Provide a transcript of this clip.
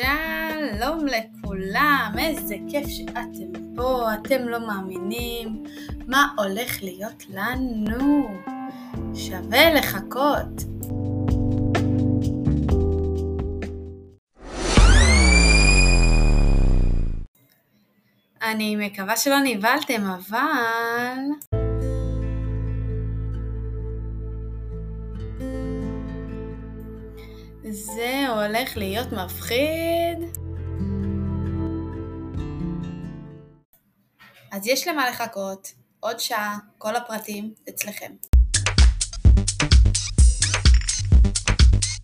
שלום לכולם, איזה כיף שאתם פה, אתם לא מאמינים מה הולך להיות לנו. שווה לחכות. אני מקווה שלא נבהלתם, אבל... זה הולך להיות מפחיד. אז יש למה לחכות, עוד שעה, כל הפרטים אצלכם.